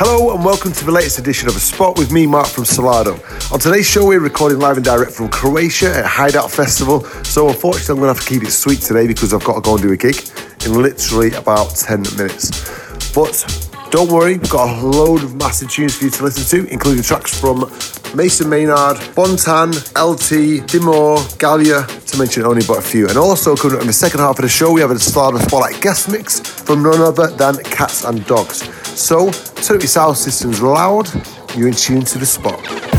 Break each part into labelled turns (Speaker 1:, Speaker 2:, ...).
Speaker 1: Hello and welcome to the latest edition of A Spot with me, Mark from Solardo. On today's show, we're recording live and direct from Croatia at Hideout Festival. So, unfortunately, I'm going to have to keep it sweet today because I've got to go and do a gig in literally about 10 minutes. But don't worry, we've got a load of massive tunes for you to listen to, including tracks from Mason Maynard, Bontan, LT, Dimor, Gallia, to mention only but a few. And also, coming up in the second half of the show, we have a Solardo Spotlight guest mix from none other than Catz 'n Dogz. So, your sound systems loud, you're in tune to the spot.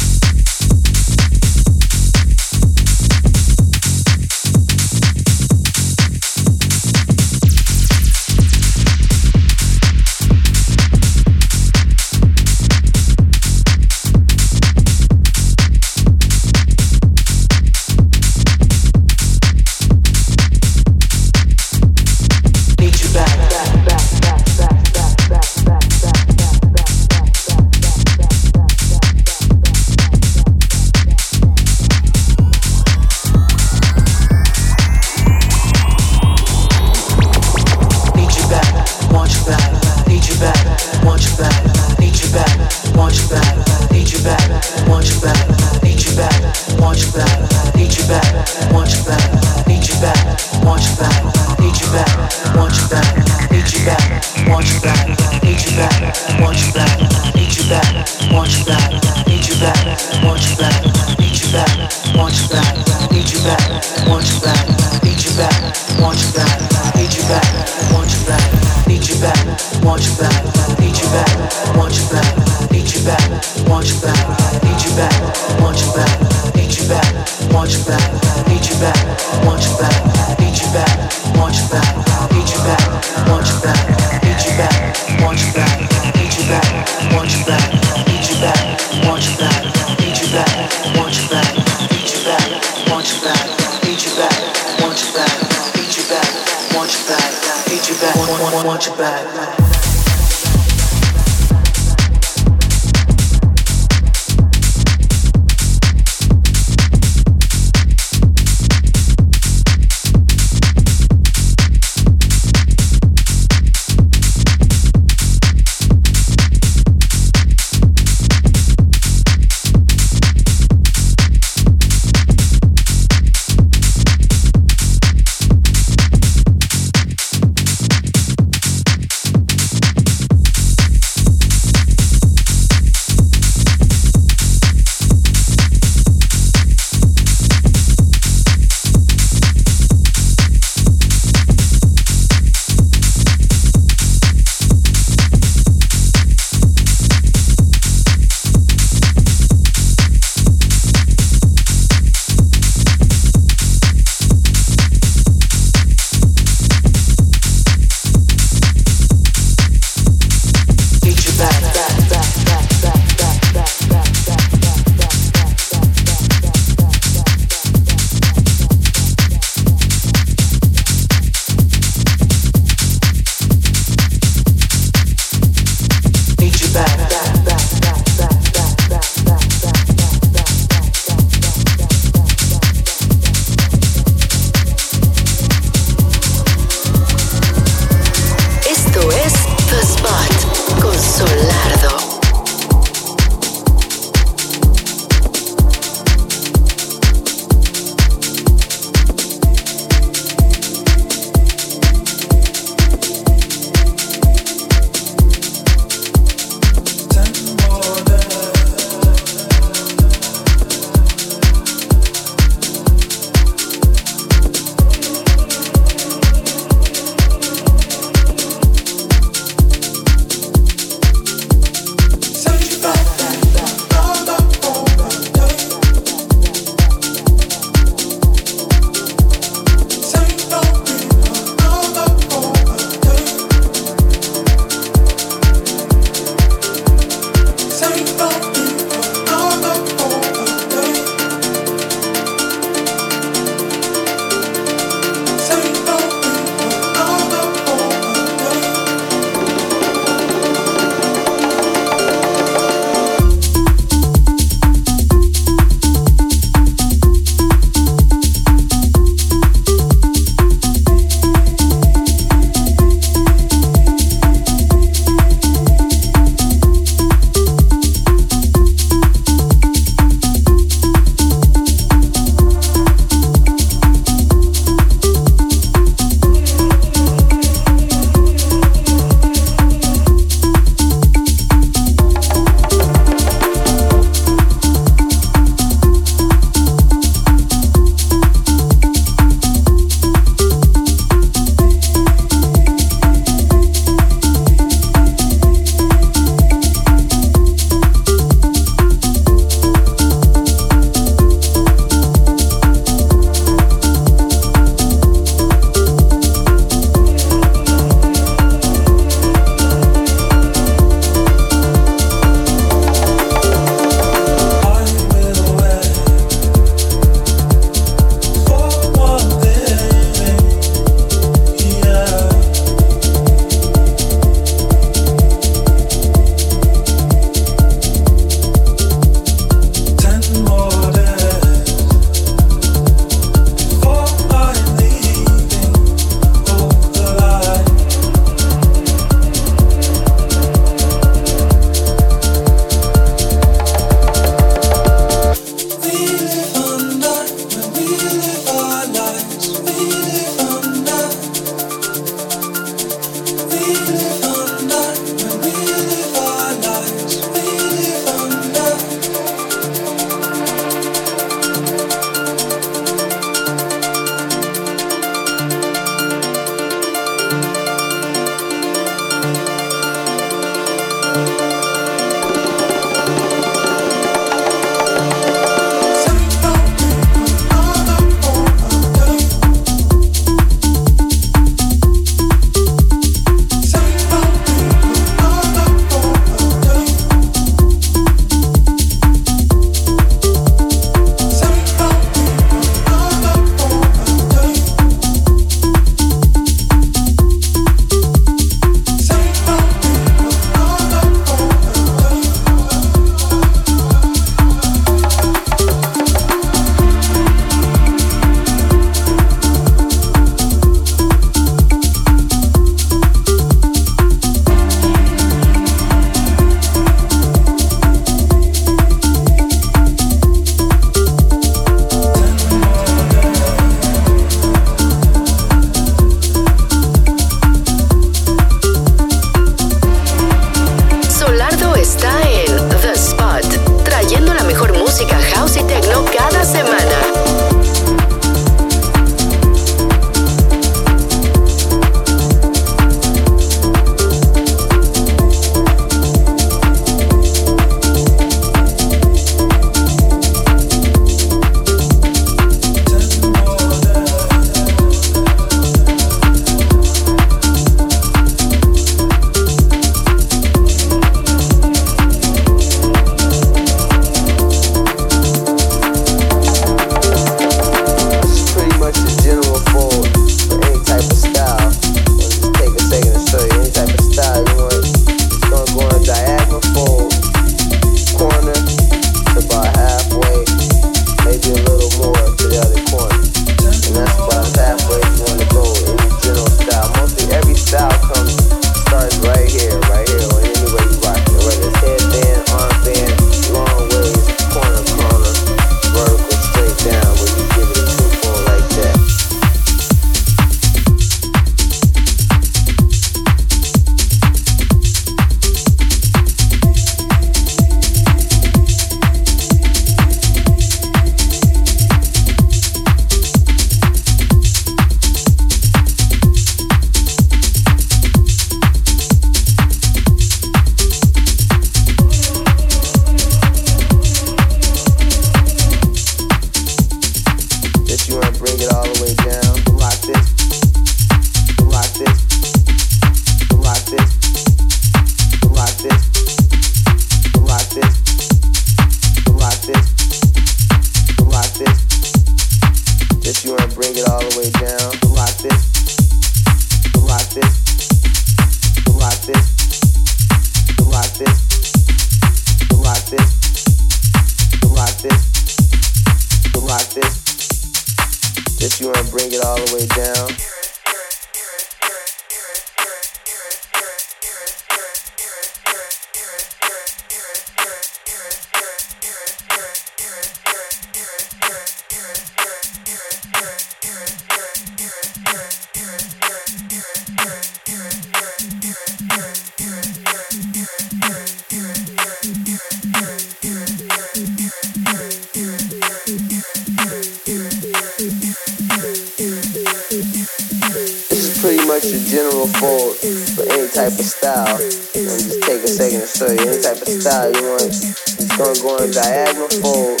Speaker 2: Type of style. Just take a second to show you any type of style you want. It's gonna go in diagonal fold,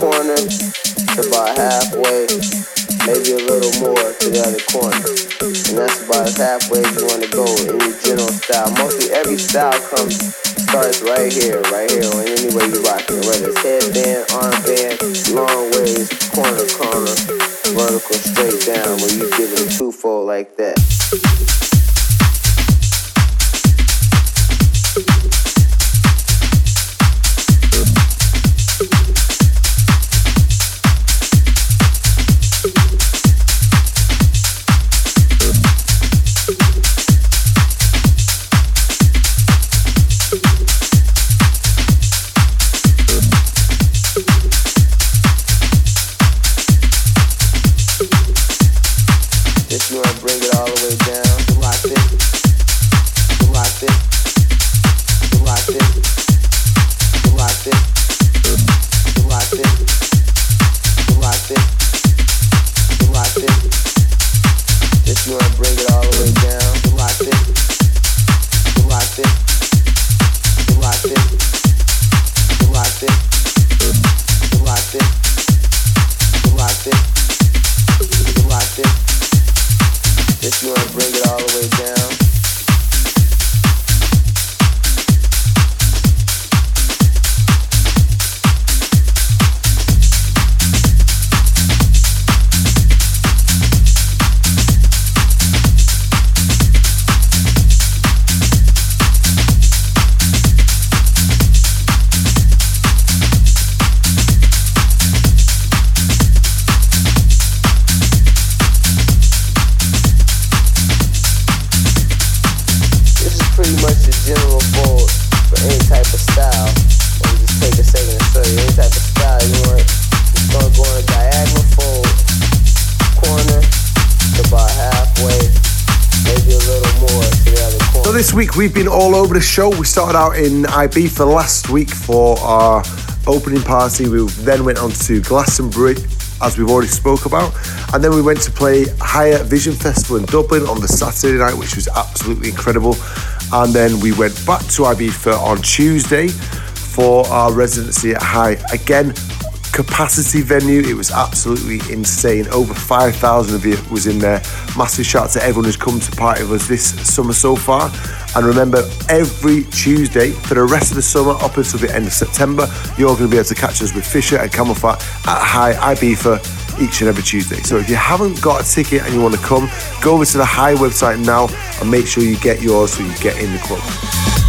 Speaker 2: corner to about halfway, maybe a little more to the other corner. And that's about as halfway you wanna go in your general style. Mostly every style comes starts right here, right here, or any way you rock it. Whether it's headband, armband, long ways, corner, corner, vertical, straight down, where you give it a twofold like that.
Speaker 1: Over the show. We started out in Ibiza last week for our opening party. We then went on to Glastonbury, as we've already spoke about, and then we went to play Higher Vision Festival in Dublin on the Saturday night, which was absolutely incredible. And then we went back to Ibiza on Tuesday for our residency at High. Again, capacity venue. It was absolutely insane. Over 5,000 of you was in there. Massive shout out to everyone who's come to party with us this summer so far. And remember, every Tuesday for the rest of the summer, up until the end of September, you're going to be able to catch us with Fisher and CamelPhat at High Ibiza each and every Tuesday. So if you haven't got a ticket and you want to come, go over to the High website now and make sure you get yours so you get in the club.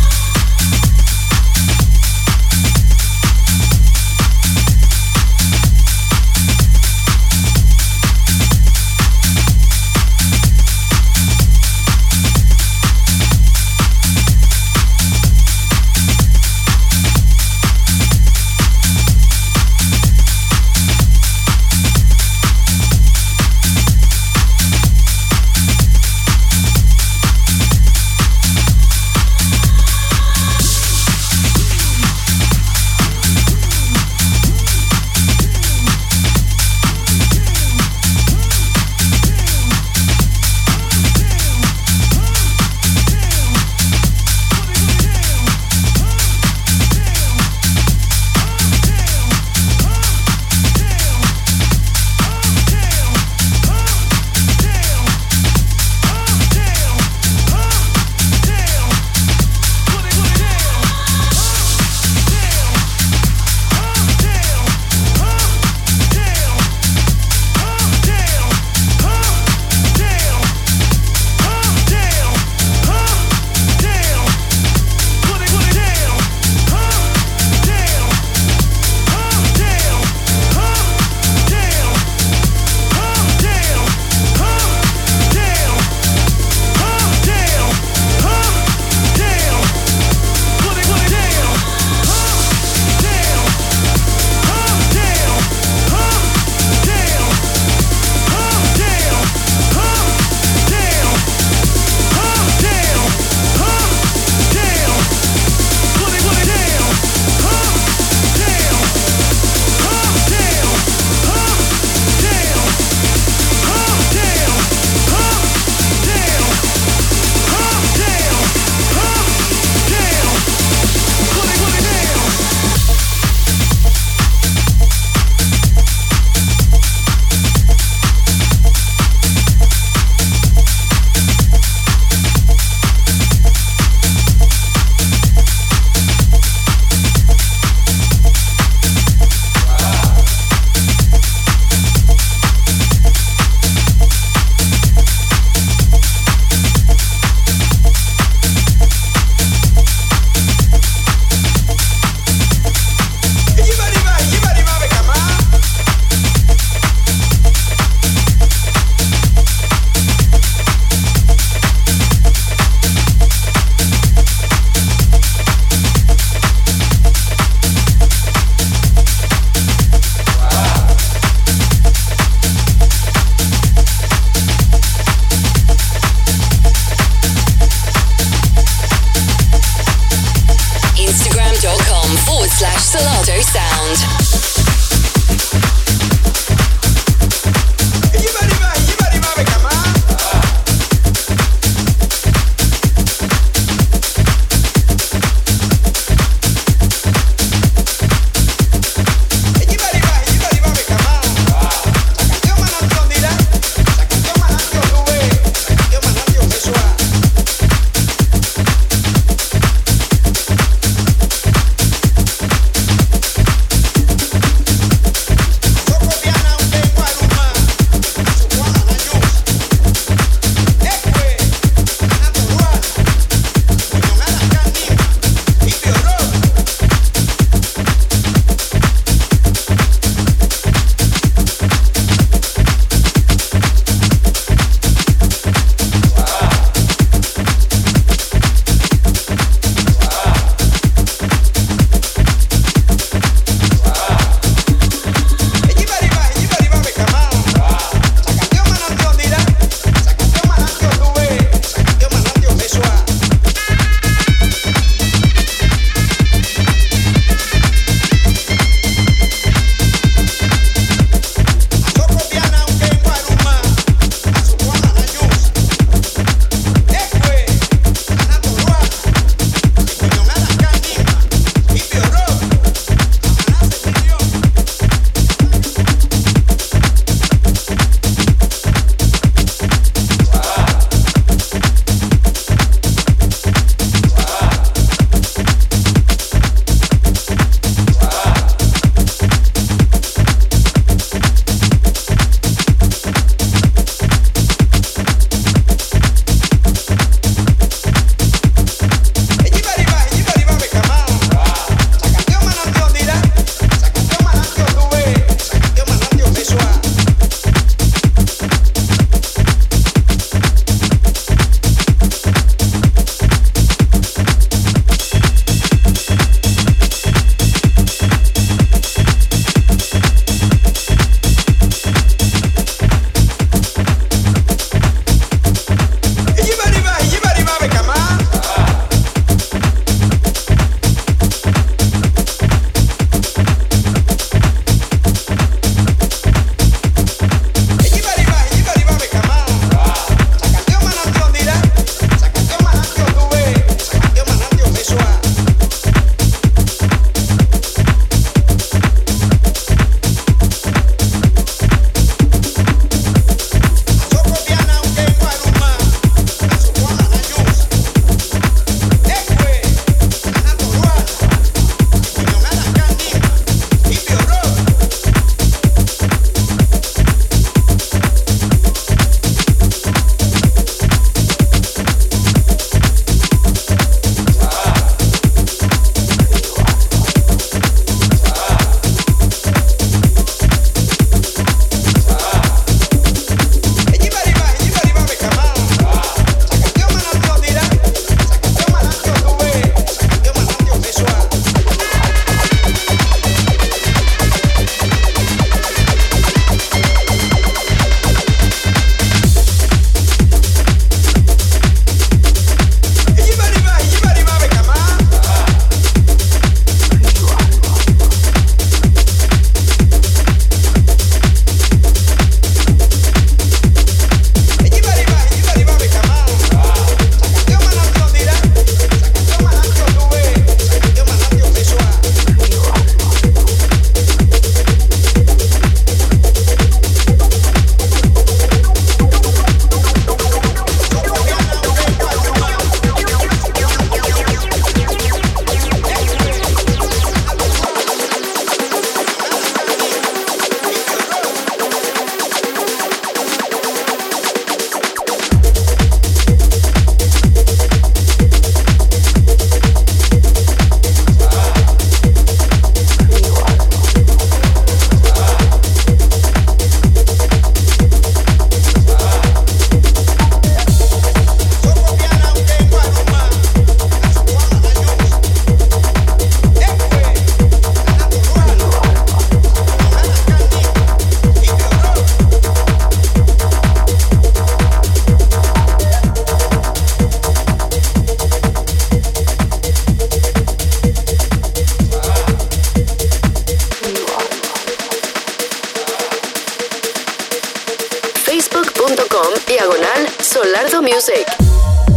Speaker 3: facebook.com diagonal Solardo Music.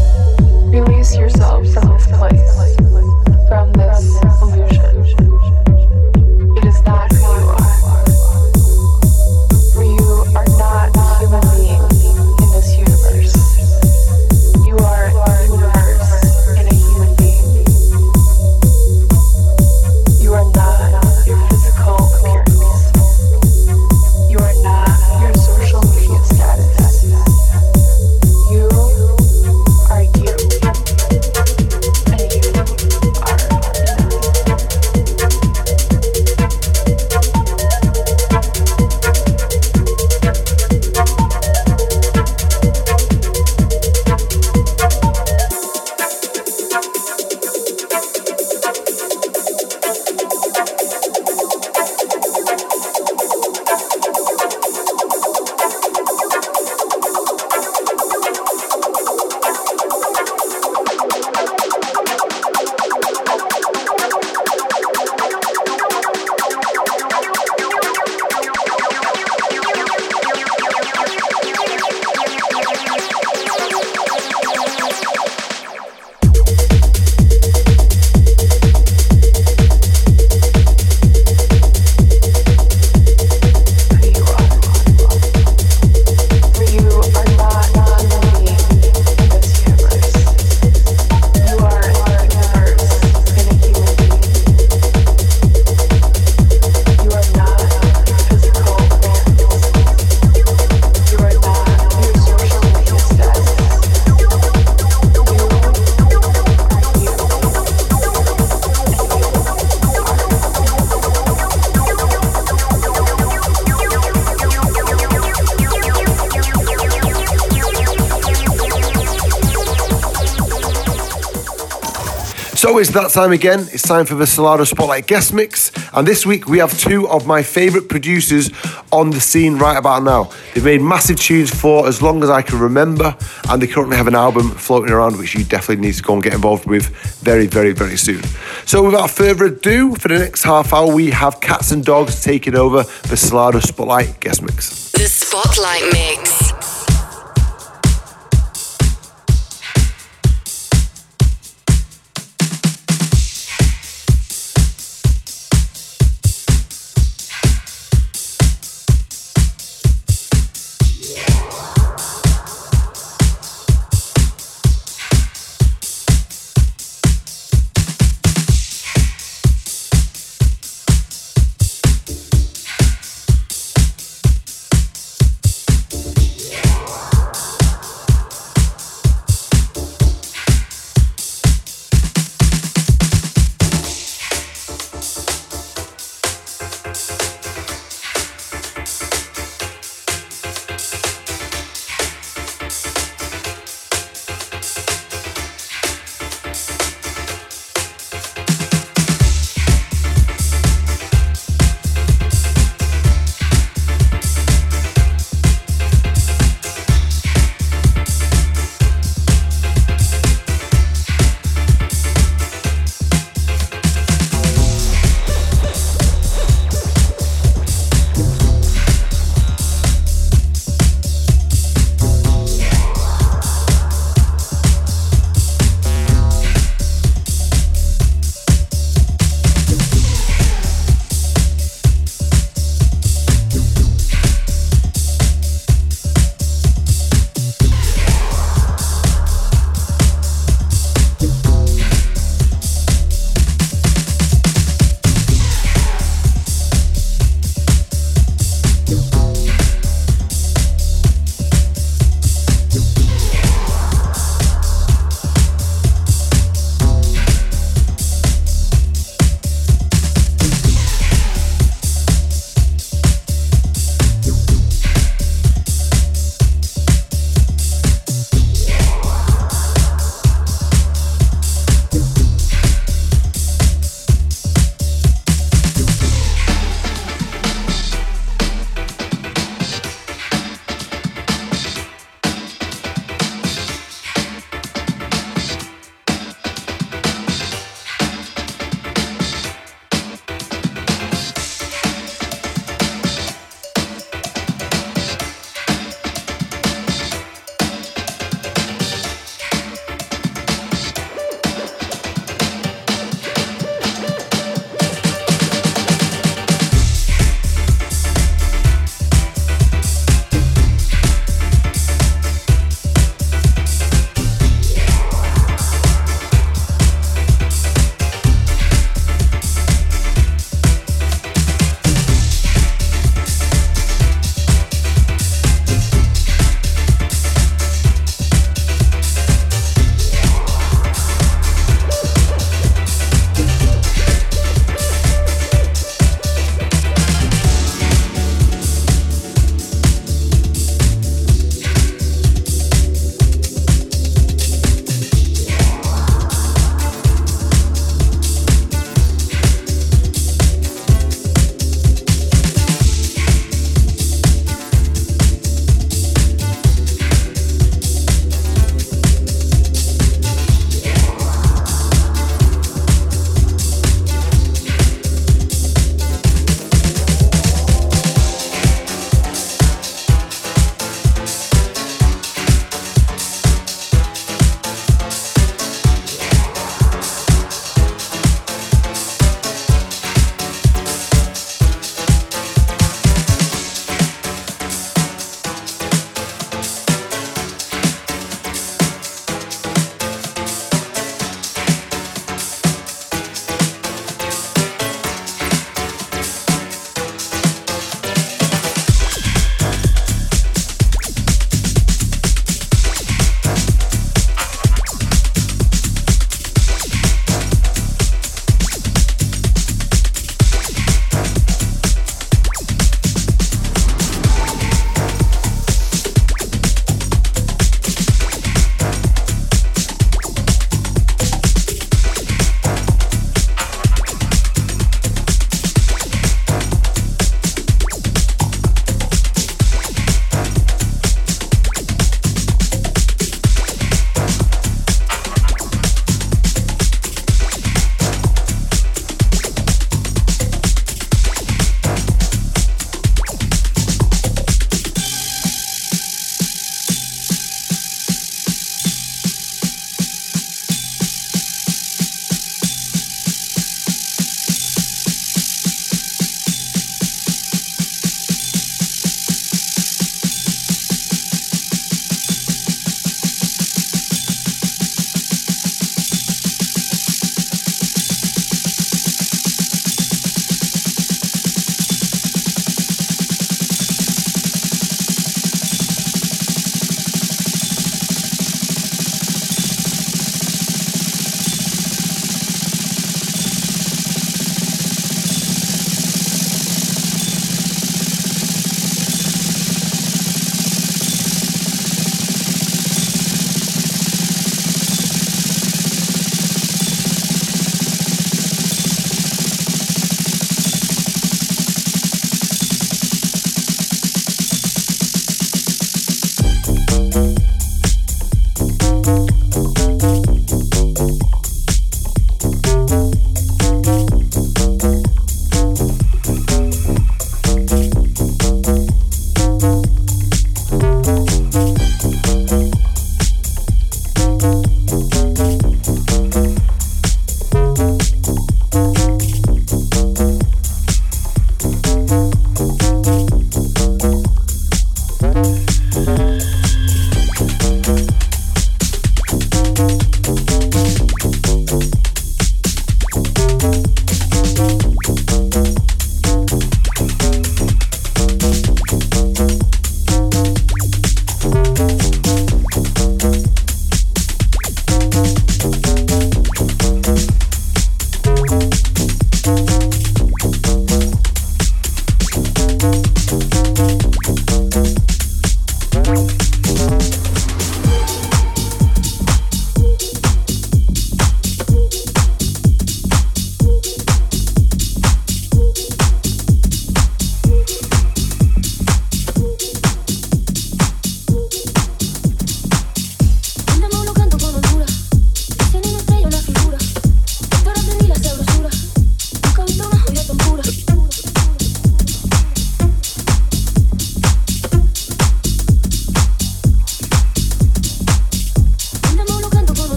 Speaker 1: It's that time again. It's time for the Solardo Spotlight guest mix. And this week we have two of my favourite producers on the scene right about now. They've made massive tunes for as long as I can remember, and they currently have an album floating around which you definitely need to go and get involved with very, very, very soon. So without further ado, for the next half hour, we have Catz 'n Dogz taking over the Solardo Spotlight guest mix.
Speaker 4: The Spotlight Mix.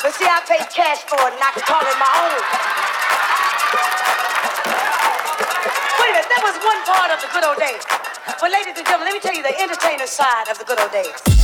Speaker 5: But see, I paid cash for it and I can call it my own. Wait a minute, that was one part of the good old days. But ladies and gentlemen, let me tell you the entertainer side of the good old days.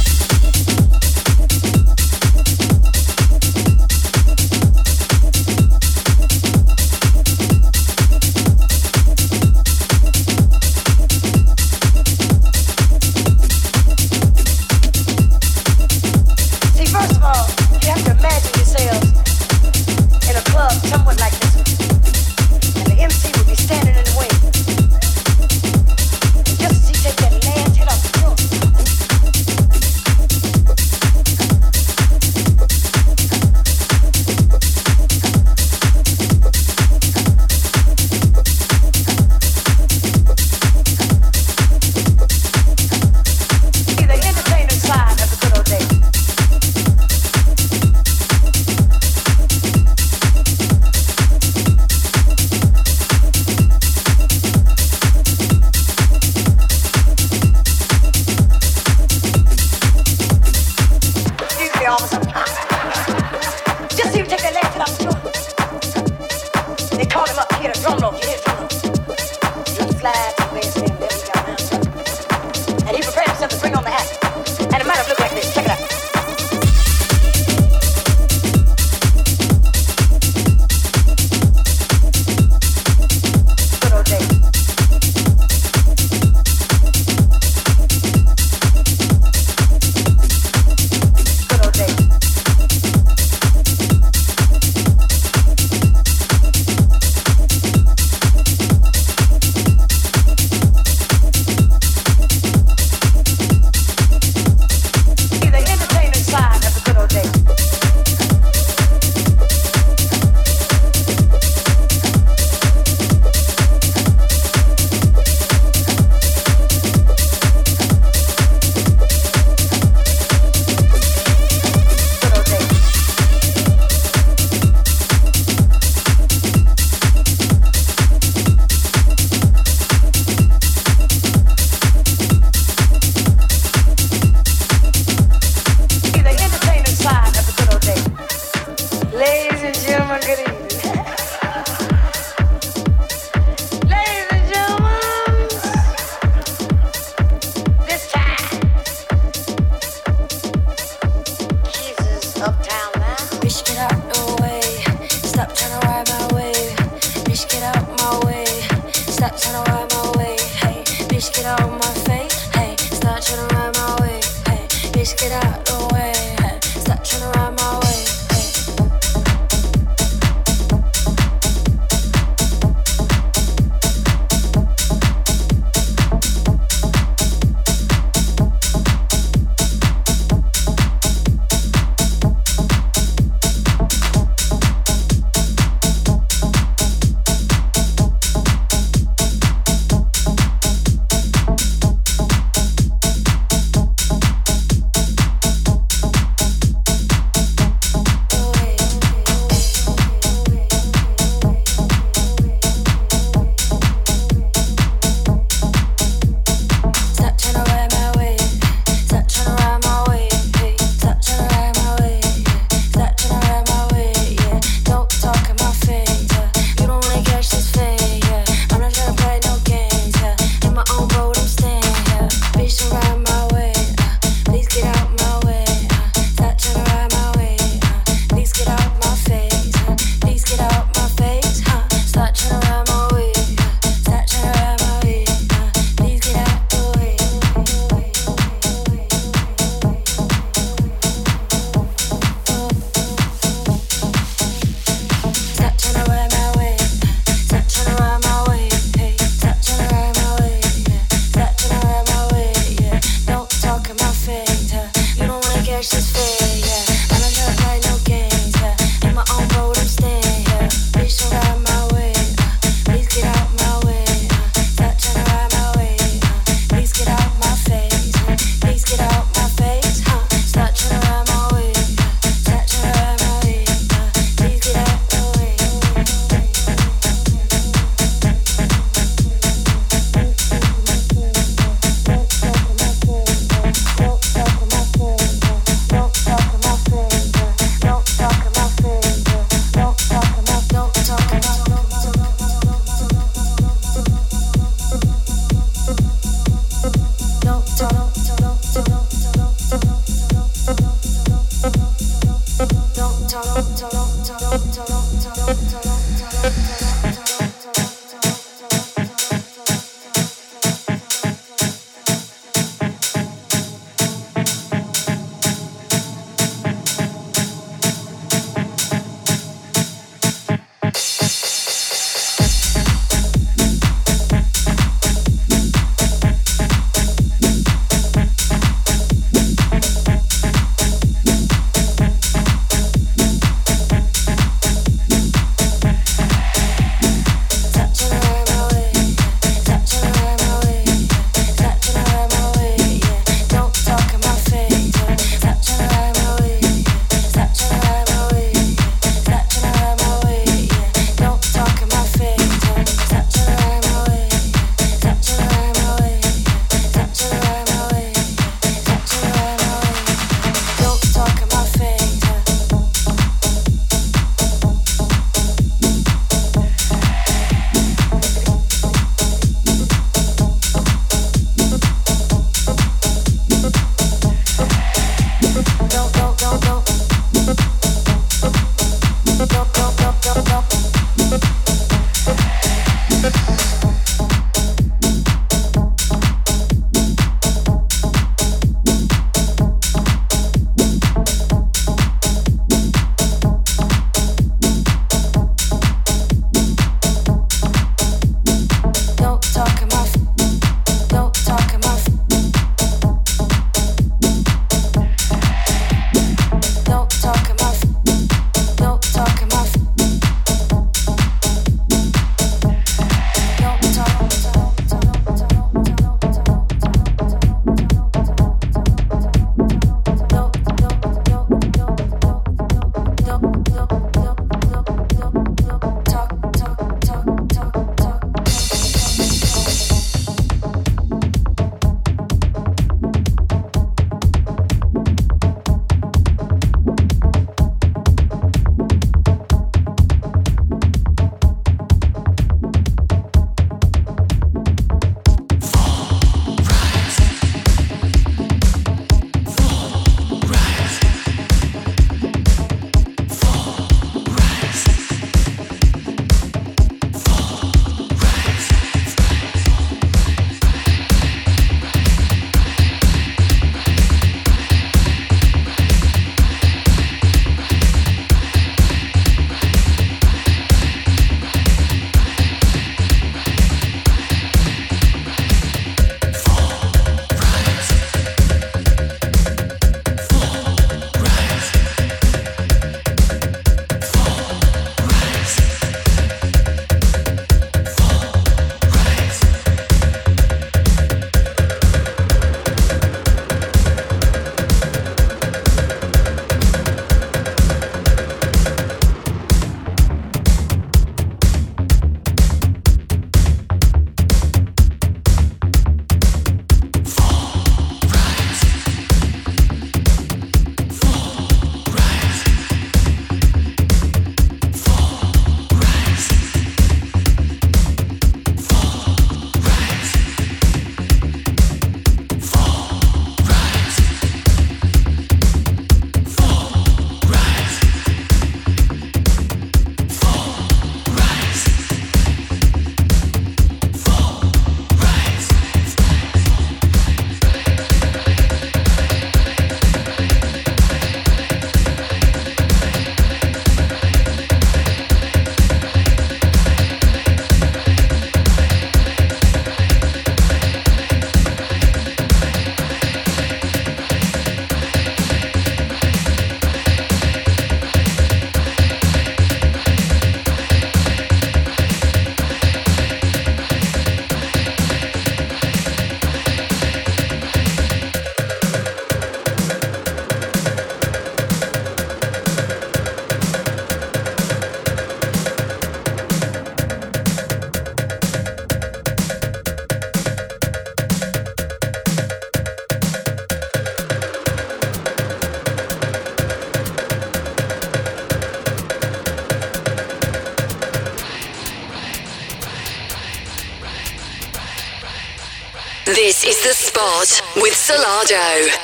Speaker 4: With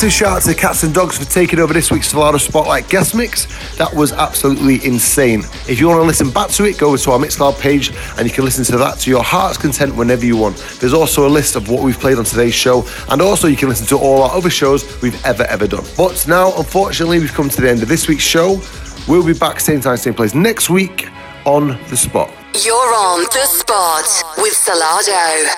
Speaker 1: Massive shout out to Catz 'n Dogz for taking over this week's Solardo Spotlight guest mix. That was absolutely insane. If you want to listen back to it, go over to our Mixcloud page and you can listen to that to your heart's content whenever you want. There's also a list of what we've played on today's show, and also you can listen to all our other shows we've ever, ever done. But now, unfortunately, we've come to the end of this week's show. We'll be back same time, same place next week on The Spot.
Speaker 4: You're on The Spot with Solardo.